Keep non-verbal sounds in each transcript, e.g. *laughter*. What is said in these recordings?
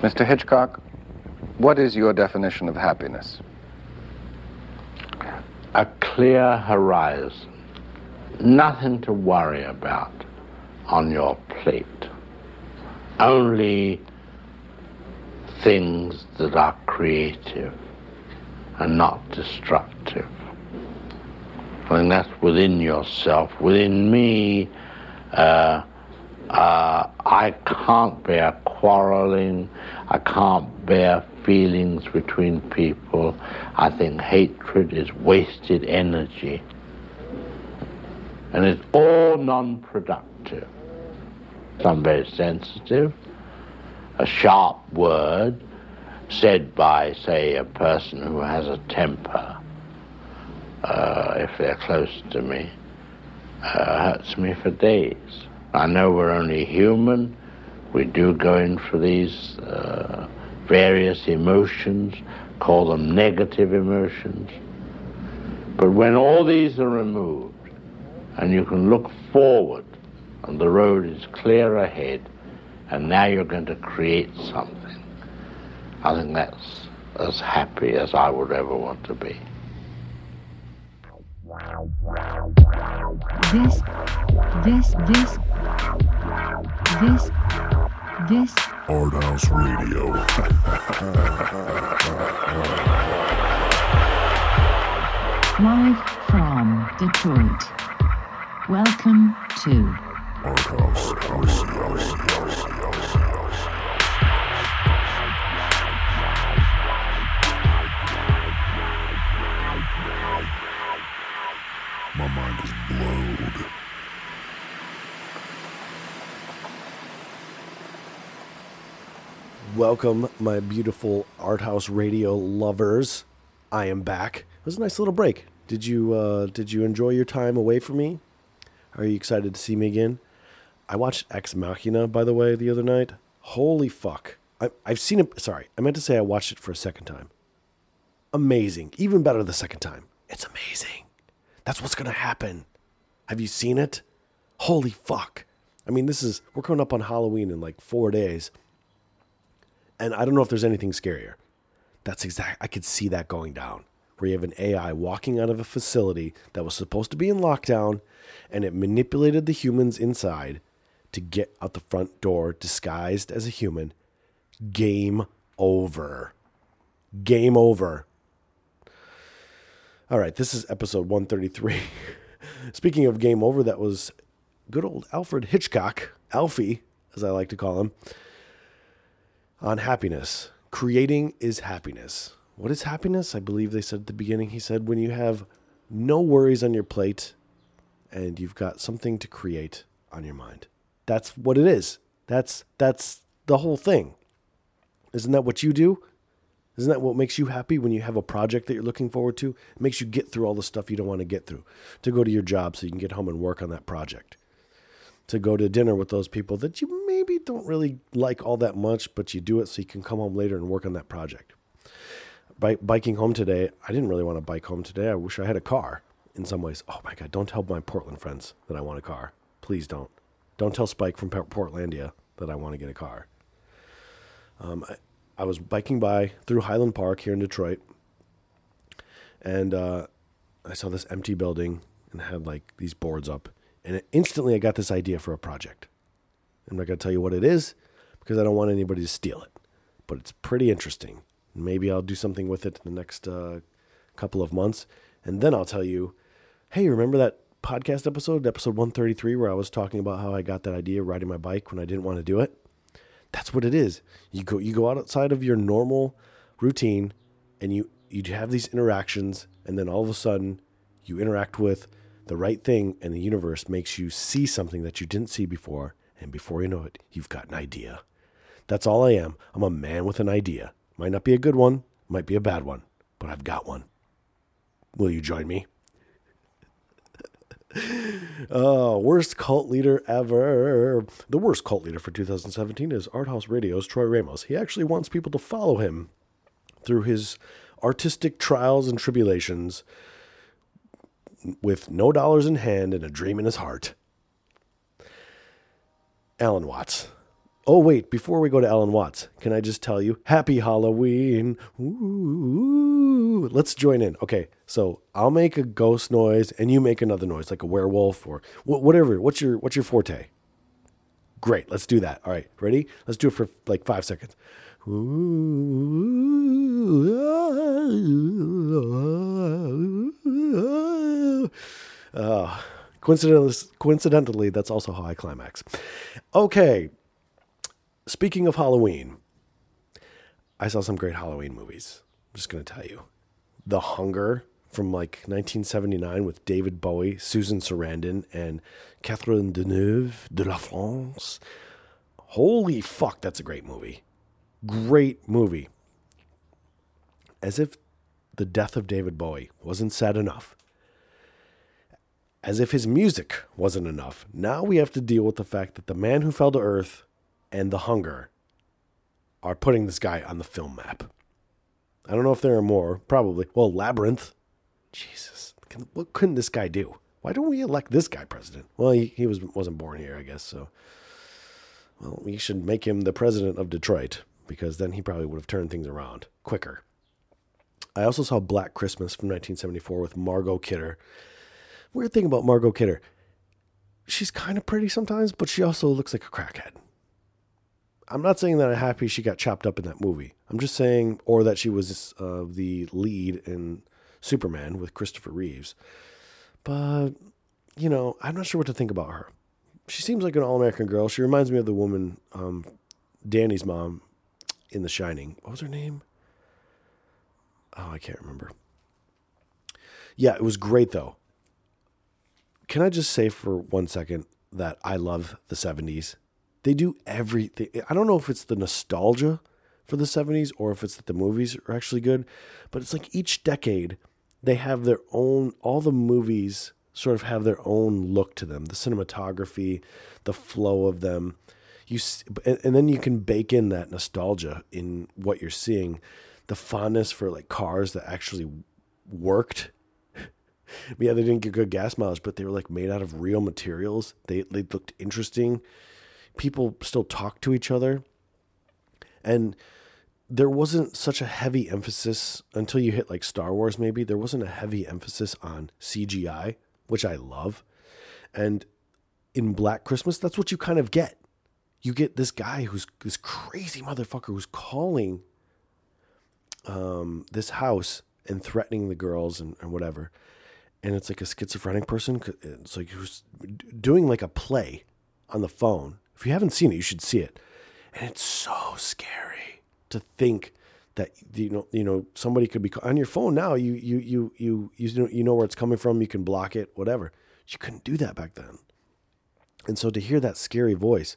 Mr. Hitchcock, what is your definition of happiness? A clear horizon. Nothing to worry about on your plate. Only things that are creative and not destructive. And that's within yourself. Within me, uh, uh, I can't bear quarreling. I can't bear feelings between people. I think hatred is wasted energy. And it's all non productive. Some very sensitive. A sharp word said by, say, a person who has a temper, uh, if they're close to me, uh, hurts me for days. I know we're only human. We do go in for these uh, various emotions, call them negative emotions. But when all these are removed and you can look forward and the road is clear ahead and now you're going to create something, I think that's as happy as I would ever want to be. This, this, this, this, this. Art House Radio. Live from Detroit. Welcome to Art House. House, house. Welcome, my beautiful art house radio lovers. I am back. It was a nice little break. Did you uh, did you enjoy your time away from me? Are you excited to see me again? I watched Ex Machina, by the way, the other night. Holy fuck! I, I've seen it. Sorry, I meant to say I watched it for a second time. Amazing, even better the second time. It's amazing. That's what's gonna happen. Have you seen it? Holy fuck! I mean, this is we're coming up on Halloween in like four days. And I don't know if there's anything scarier. That's exact. I could see that going down. Where you have an AI walking out of a facility that was supposed to be in lockdown, and it manipulated the humans inside to get out the front door disguised as a human. Game over. Game over. All right, this is episode 133. *laughs* Speaking of game over, that was good old Alfred Hitchcock, Alfie, as I like to call him on happiness. Creating is happiness. What is happiness? I believe they said at the beginning. He said, when you have no worries on your plate and you've got something to create on your mind. That's what it is. That's that's the whole thing. Isn't that what you do? Isn't that what makes you happy when you have a project that you're looking forward to? It makes you get through all the stuff you don't want to get through. To go to your job so you can get home and work on that project to go to dinner with those people that you maybe don't really like all that much, but you do it so you can come home later and work on that project. By biking home today, I didn't really want to bike home today. I wish I had a car in some ways. Oh my God, don't tell my Portland friends that I want a car. Please don't. Don't tell Spike from Portlandia that I want to get a car. Um, I, I was biking by through Highland Park here in Detroit, and uh, I saw this empty building and had like these boards up and instantly I got this idea for a project. I'm not going to tell you what it is because I don't want anybody to steal it, but it's pretty interesting. Maybe I'll do something with it in the next uh, couple of months. And then I'll tell you, hey, remember that podcast episode, episode 133, where I was talking about how I got that idea riding my bike when I didn't want to do it? That's what it is. You go, you go outside of your normal routine and you, you have these interactions, and then all of a sudden you interact with the right thing and the universe makes you see something that you didn't see before, and before you know it, you've got an idea. That's all I am. I'm a man with an idea. Might not be a good one, might be a bad one, but I've got one. Will you join me? oh, *laughs* worst cult leader ever. The worst cult leader for 2017 is Art House Radio's Troy Ramos. He actually wants people to follow him through his artistic trials and tribulations with no dollars in hand and a dream in his heart. Alan Watts. Oh, wait, before we go to Alan Watts, can I just tell you, Happy Halloween. Ooh. Let's join in. Okay, so I'll make a ghost noise and you make another noise, like a werewolf or wh- whatever. What's your what's your forte? Great, let's do that. All right, ready? Let's do it for like five seconds. Uh, coincidentally, coincidentally, that's also how I climax. Okay, speaking of Halloween, I saw some great Halloween movies. I'm just going to tell you. The Hunger from like 1979 with David Bowie, Susan Sarandon, and Catherine Deneuve de la France. Holy fuck, that's a great movie. Great movie. As if the death of David Bowie wasn't sad enough. As if his music wasn't enough. Now we have to deal with the fact that the man who fell to earth and the hunger are putting this guy on the film map. I don't know if there are more. Probably. Well, Labyrinth. Jesus, what couldn't this guy do? Why don't we elect this guy president? Well, he, he was wasn't born here, I guess. So, well, we should make him the president of Detroit because then he probably would have turned things around quicker. I also saw Black Christmas from 1974 with Margot Kidder. Weird thing about Margot Kidder, she's kind of pretty sometimes, but she also looks like a crackhead. I'm not saying that I'm happy she got chopped up in that movie. I'm just saying, or that she was uh, the lead in Superman with Christopher Reeves. But, you know, I'm not sure what to think about her. She seems like an all American girl. She reminds me of the woman, um, Danny's mom in The Shining. What was her name? Oh, I can't remember. Yeah, it was great though. Can I just say for one second that I love the 70s? They do everything. I don't know if it's the nostalgia for the 70s or if it's that the movies are actually good, but it's like each decade they have their own, all the movies sort of have their own look to them the cinematography, the flow of them. You, and then you can bake in that nostalgia in what you're seeing, the fondness for like cars that actually worked *laughs* yeah, they didn't get good gas mileage, but they were like made out of real materials. They they looked interesting. People still talked to each other, and there wasn't such a heavy emphasis until you hit like Star Wars. Maybe there wasn't a heavy emphasis on CGI, which I love. And in Black Christmas, that's what you kind of get. You get this guy who's this crazy motherfucker who's calling um, this house and threatening the girls and, and whatever and it's like a schizophrenic person. It's like who's doing like a play on the phone. If you haven't seen it, you should see it. And it's so scary to think that you know you know somebody could be on your phone now. You you you you you know you know where it's coming from. You can block it, whatever. You couldn't do that back then. And so to hear that scary voice,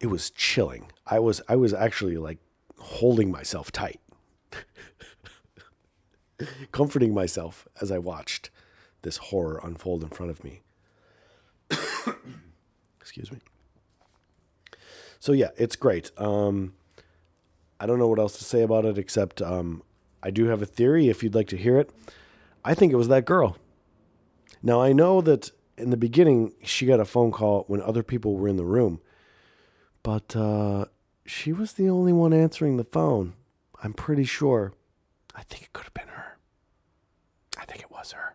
it was chilling. I was I was actually like holding myself tight *laughs* comforting myself as I watched this horror unfold in front of me. *coughs* Excuse me. So yeah, it's great. Um, I don't know what else to say about it except um, I do have a theory. If you'd like to hear it, I think it was that girl. Now I know that in the beginning she got a phone call when other people were in the room, but uh, she was the only one answering the phone. I'm pretty sure. I think it could have been her. I think it was her.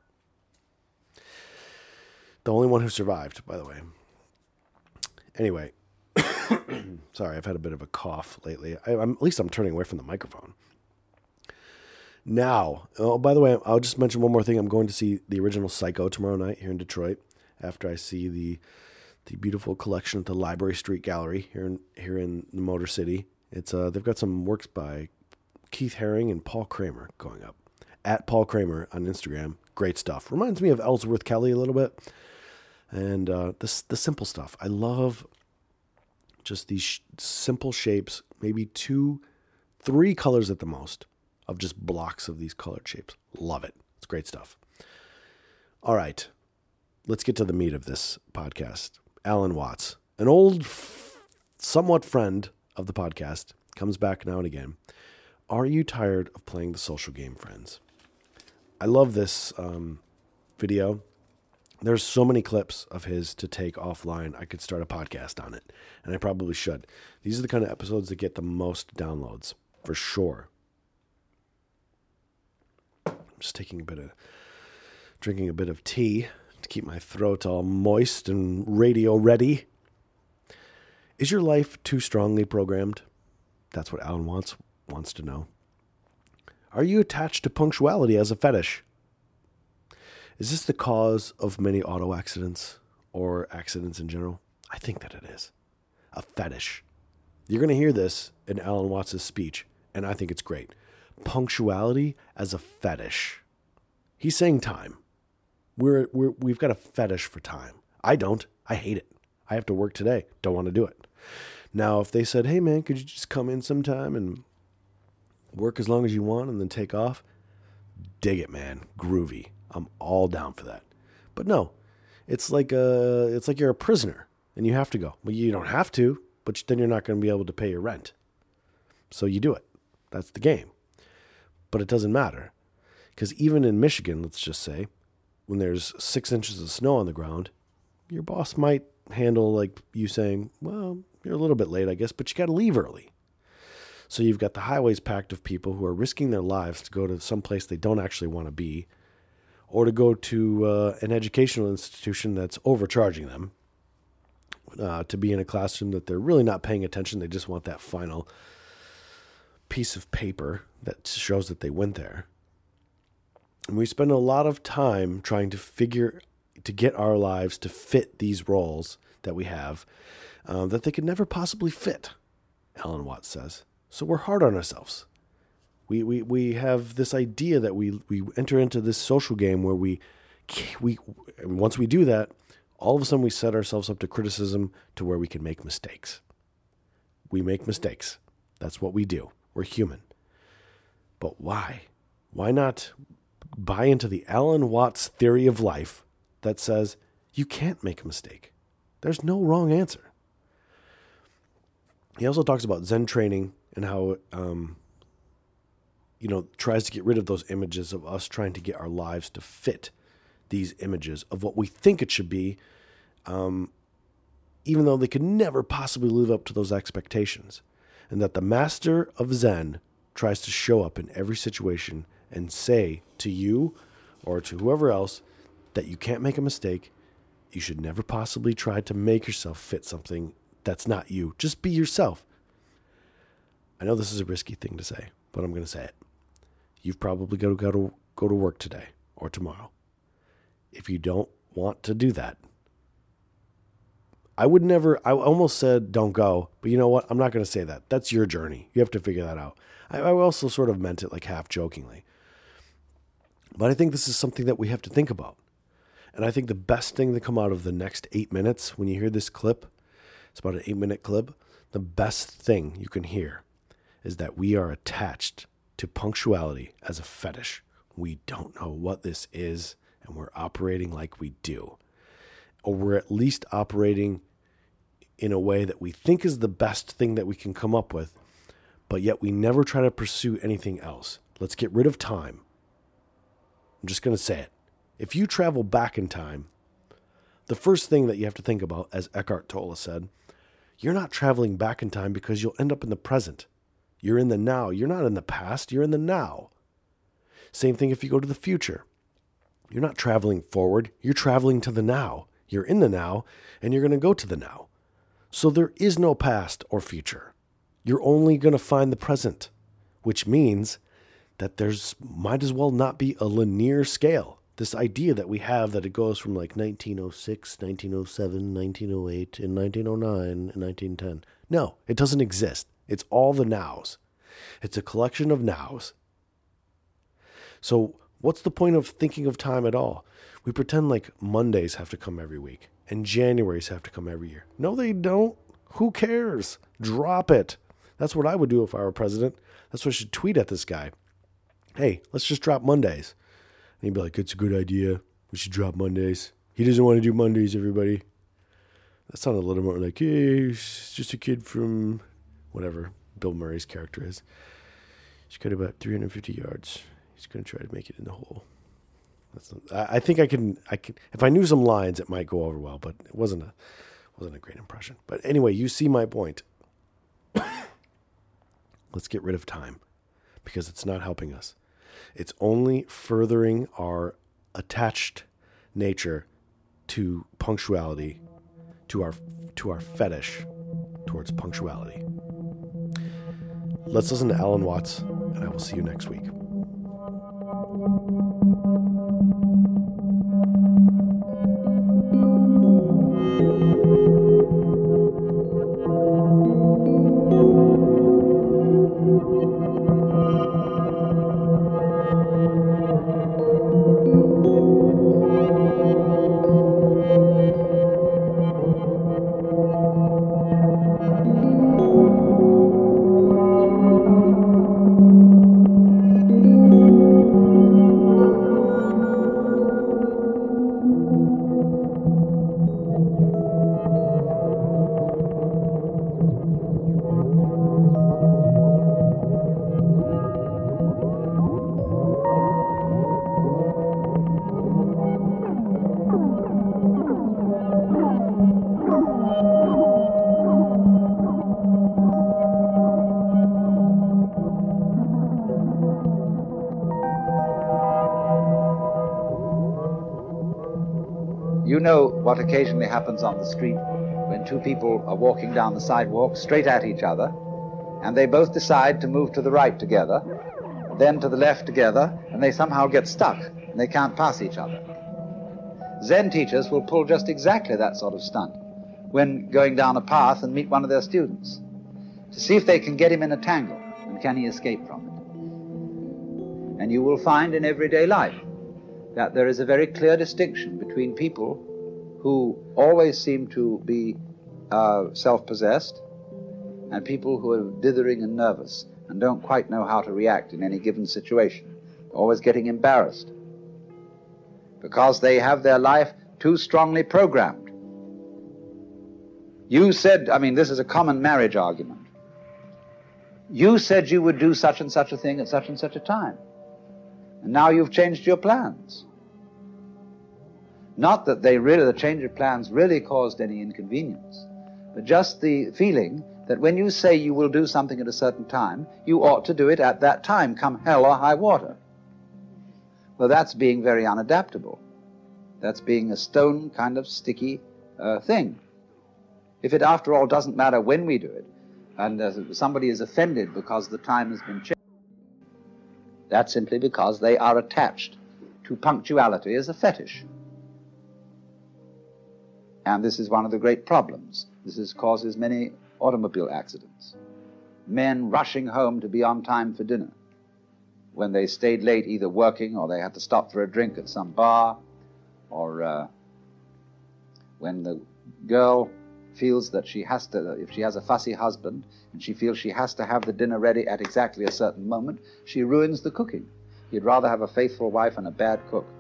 The only one who survived, by the way. Anyway, *coughs* sorry, I've had a bit of a cough lately. I, at least I'm turning away from the microphone. Now, oh, by the way, I'll just mention one more thing. I'm going to see the original Psycho tomorrow night here in Detroit. After I see the the beautiful collection at the Library Street Gallery here in here in the Motor City. It's uh, they've got some works by Keith Haring and Paul Kramer going up at Paul Kramer on Instagram. Great stuff. Reminds me of Ellsworth Kelly a little bit, and uh, this the simple stuff. I love just these sh- simple shapes, maybe two, three colors at the most, of just blocks of these colored shapes. Love it. It's great stuff. All right, let's get to the meat of this podcast. Alan Watts, an old, f- somewhat friend of the podcast, comes back now and again. Are you tired of playing the social game, friends? I love this um, video. There's so many clips of his to take offline. I could start a podcast on it, and I probably should. These are the kind of episodes that get the most downloads, for sure. I'm just taking a bit of, drinking a bit of tea to keep my throat all moist and radio ready. Is your life too strongly programmed? That's what Alan wants wants to know. Are you attached to punctuality as a fetish? Is this the cause of many auto accidents or accidents in general? I think that it is. A fetish. You're going to hear this in Alan Watts' speech, and I think it's great. Punctuality as a fetish. He's saying time. We're, we're, we've got a fetish for time. I don't. I hate it. I have to work today. Don't want to do it. Now, if they said, hey, man, could you just come in sometime and work as long as you want and then take off? Dig it, man. Groovy. I'm all down for that. But no, it's like a, it's like you're a prisoner and you have to go. Well, you don't have to, but then you're not going to be able to pay your rent. So you do it. That's the game. But it doesn't matter because even in Michigan, let's just say, when there's six inches of snow on the ground, your boss might handle like you saying, well, you're a little bit late, I guess, but you got to leave early. So you've got the highways packed of people who are risking their lives to go to some place they don't actually want to be or to go to uh, an educational institution that's overcharging them uh, to be in a classroom that they're really not paying attention. They just want that final piece of paper that shows that they went there. And we spend a lot of time trying to figure to get our lives to fit these roles that we have uh, that they could never possibly fit, Alan Watts says. So we're hard on ourselves. We, we, we have this idea that we, we enter into this social game where we, we once we do that, all of a sudden we set ourselves up to criticism to where we can make mistakes. We make mistakes. That's what we do. We're human. But why? Why not buy into the Alan Watts theory of life that says you can't make a mistake? There's no wrong answer. He also talks about Zen training and how um, you know, tries to get rid of those images of us trying to get our lives to fit these images of what we think it should be, um, even though they could never possibly live up to those expectations. And that the master of Zen tries to show up in every situation and say to you or to whoever else that you can't make a mistake. You should never possibly try to make yourself fit something that's not you. Just be yourself. I know this is a risky thing to say, but I'm going to say it. You've probably got to go to go to work today or tomorrow. If you don't want to do that, I would never. I almost said don't go, but you know what? I'm not going to say that. That's your journey. You have to figure that out. I, I also sort of meant it like half jokingly, but I think this is something that we have to think about. And I think the best thing to come out of the next eight minutes when you hear this clip, it's about an eight minute clip. The best thing you can hear is that we are attached to punctuality as a fetish. We don't know what this is, and we're operating like we do. Or we're at least operating in a way that we think is the best thing that we can come up with, but yet we never try to pursue anything else. Let's get rid of time. I'm just going to say it. If you travel back in time, the first thing that you have to think about, as Eckhart Tolle said, you're not traveling back in time because you'll end up in the present. You're in the now. You're not in the past, you're in the now. Same thing if you go to the future. You're not traveling forward, you're traveling to the now. You're in the now, and you're going to go to the now. So there is no past or future. You're only going to find the present, which means that there's might as well not be a linear scale. This idea that we have that it goes from like 1906, 1907, 1908, and 1909, and 1910. No, it doesn't exist. It's all the nows. It's a collection of nows. So, what's the point of thinking of time at all? We pretend like Mondays have to come every week and Januaries have to come every year. No, they don't. Who cares? Drop it. That's what I would do if I were president. That's what I should tweet at this guy. Hey, let's just drop Mondays. And he'd be like, it's a good idea. We should drop Mondays. He doesn't want to do Mondays, everybody. That sounded a little more like, hey, he's just a kid from whatever Bill Murray's character is. He's got about 350 yards. He's going to try to make it in the hole. That's, I, I think I can. I can. If I knew some lines, it might go over well, but it wasn't a wasn't a great impression. But anyway, you see my point. *coughs* Let's get rid of time because it's not helping us. It's only furthering our attached nature to punctuality, to our to our fetish towards punctuality. Let's listen to Alan Watts, and I will see you next week. What occasionally happens on the street when two people are walking down the sidewalk straight at each other, and they both decide to move to the right together, then to the left together, and they somehow get stuck and they can't pass each other. Zen teachers will pull just exactly that sort of stunt when going down a path and meet one of their students to see if they can get him in a tangle and can he escape from it. And you will find in everyday life that there is a very clear distinction between people who always seem to be uh, self possessed and people who are dithering and nervous and don't quite know how to react in any given situation, always getting embarrassed because they have their life too strongly programmed. You said, I mean, this is a common marriage argument. You said you would do such and such a thing at such and such a time. And now you've changed your plans. Not that they really, the change of plans really caused any inconvenience, but just the feeling that when you say you will do something at a certain time, you ought to do it at that time, come hell or high water. Well, that's being very unadaptable. That's being a stone kind of sticky uh, thing. If it, after all, doesn't matter when we do it, and uh, somebody is offended because the time has been changed, that's simply because they are attached to punctuality as a fetish. And this is one of the great problems. This is, causes many automobile accidents. Men rushing home to be on time for dinner when they stayed late, either working or they had to stop for a drink at some bar, or uh, when the girl feels that she has to, if she has a fussy husband and she feels she has to have the dinner ready at exactly a certain moment, she ruins the cooking. You'd rather have a faithful wife and a bad cook.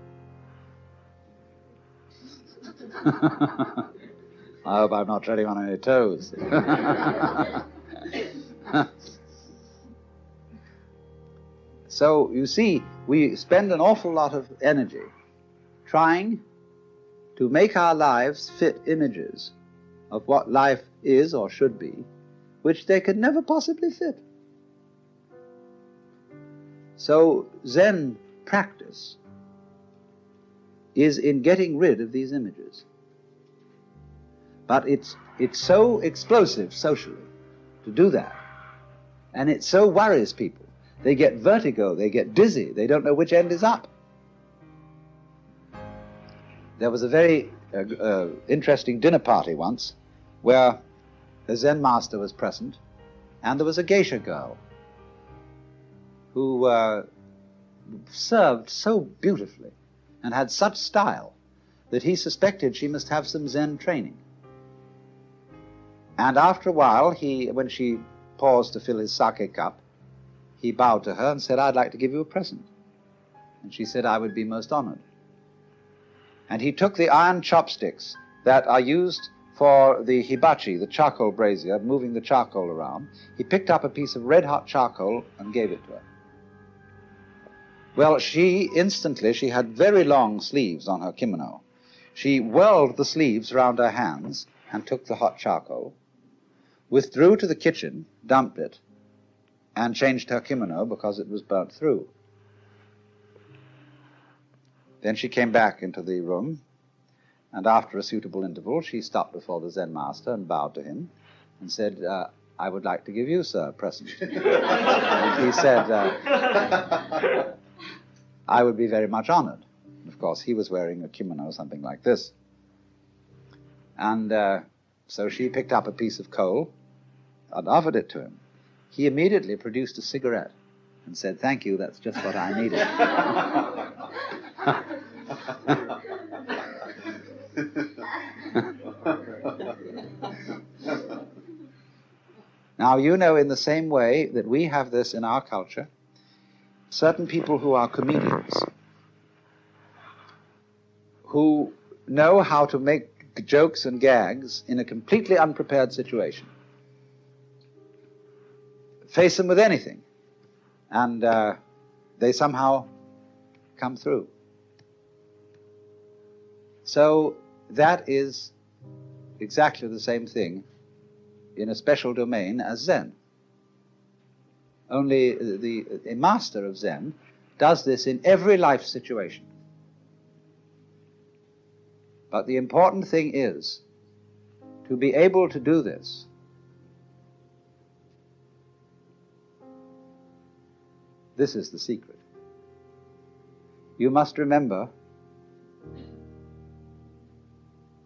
I hope I'm not treading on any toes. *laughs* so, you see, we spend an awful lot of energy trying to make our lives fit images of what life is or should be, which they could never possibly fit. So, Zen practice is in getting rid of these images. But it's, it's so explosive socially to do that. And it so worries people. They get vertigo, they get dizzy, they don't know which end is up. There was a very uh, uh, interesting dinner party once where a Zen master was present, and there was a geisha girl who uh, served so beautifully and had such style that he suspected she must have some Zen training. And after a while, he, when she paused to fill his sake cup, he bowed to her and said, I'd like to give you a present. And she said, I would be most honored. And he took the iron chopsticks that are used for the hibachi, the charcoal brazier, moving the charcoal around. He picked up a piece of red hot charcoal and gave it to her. Well, she instantly, she had very long sleeves on her kimono. She whirled the sleeves round her hands and took the hot charcoal, withdrew to the kitchen, dumped it, and changed her kimono because it was burnt through. Then she came back into the room, and after a suitable interval, she stopped before the Zen master and bowed to him and said, uh, I would like to give you, sir, a present. and *laughs* he said, uh, I would be very much honored. Of course, he was wearing a kimono, or something like this. And uh, so she picked up a piece of coal and offered it to him. He immediately produced a cigarette and said, Thank you, that's just what I needed. *laughs* now, you know, in the same way that we have this in our culture, certain people who are comedians, who know how to make jokes and gags in a completely unprepared situation, face them with anything, and uh, they somehow come through. So that is exactly the same thing in a special domain as Zen. Only the, a master of Zen does this in every life situation. But the important thing is to be able to do this This is the secret. You must remember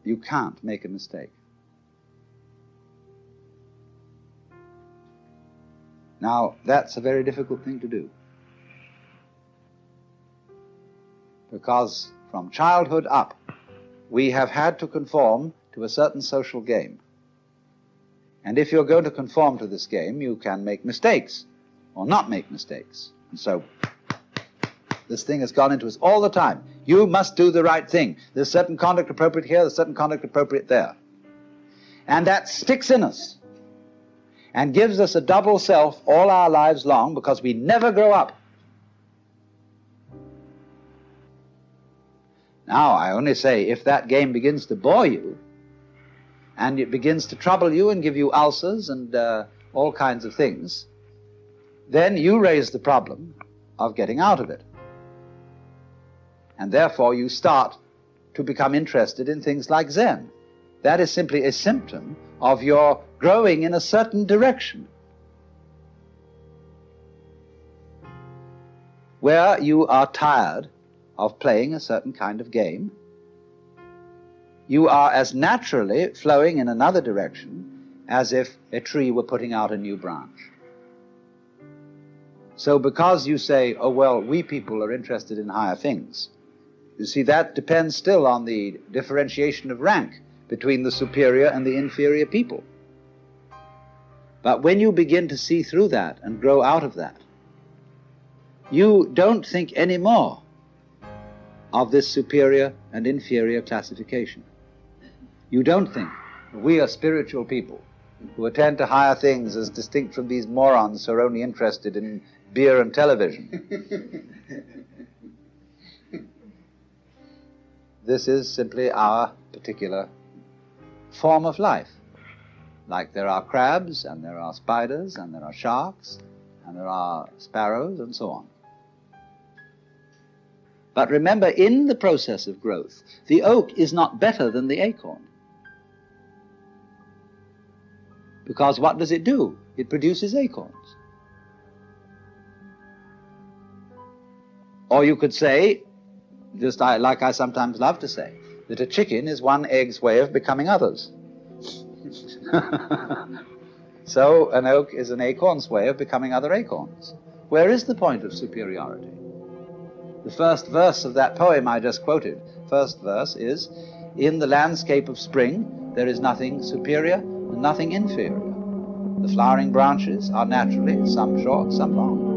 you can't make a mistake. Now, that's a very difficult thing to do. Because from childhood up, we have had to conform to a certain social game. And if you're going to conform to this game, you can make mistakes or not make mistakes. And so, this thing has gone into us all the time. You must do the right thing. There's certain conduct appropriate here, there's certain conduct appropriate there. And that sticks in us and gives us a double self all our lives long because we never grow up. Now, I only say if that game begins to bore you and it begins to trouble you and give you ulcers and uh, all kinds of things, then you raise the problem of getting out of it. And therefore, you start to become interested in things like Zen. That is simply a symptom of your growing in a certain direction. Where you are tired of playing a certain kind of game, you are as naturally flowing in another direction as if a tree were putting out a new branch. So, because you say, oh, well, we people are interested in higher things, you see, that depends still on the differentiation of rank between the superior and the inferior people. But when you begin to see through that and grow out of that, you don't think anymore of this superior and inferior classification. You don't think we are spiritual people who attend to higher things as distinct from these morons who are only interested in beer and television. *laughs* this is simply our particular form of life. Like there are crabs, and there are spiders, and there are sharks, and there are sparrows, and so on. But remember, in the process of growth, the oak is not better than the acorn. Because what does it do? It produces acorns. Or you could say, just like I sometimes love to say, that a chicken is one egg's way of becoming others. *laughs* so an oak is an acorn's way of becoming other acorns. Where is the point of superiority? The first verse of that poem I just quoted, first verse is, In the landscape of spring there is nothing superior and nothing inferior. The flowering branches are naturally some short, some long.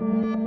Música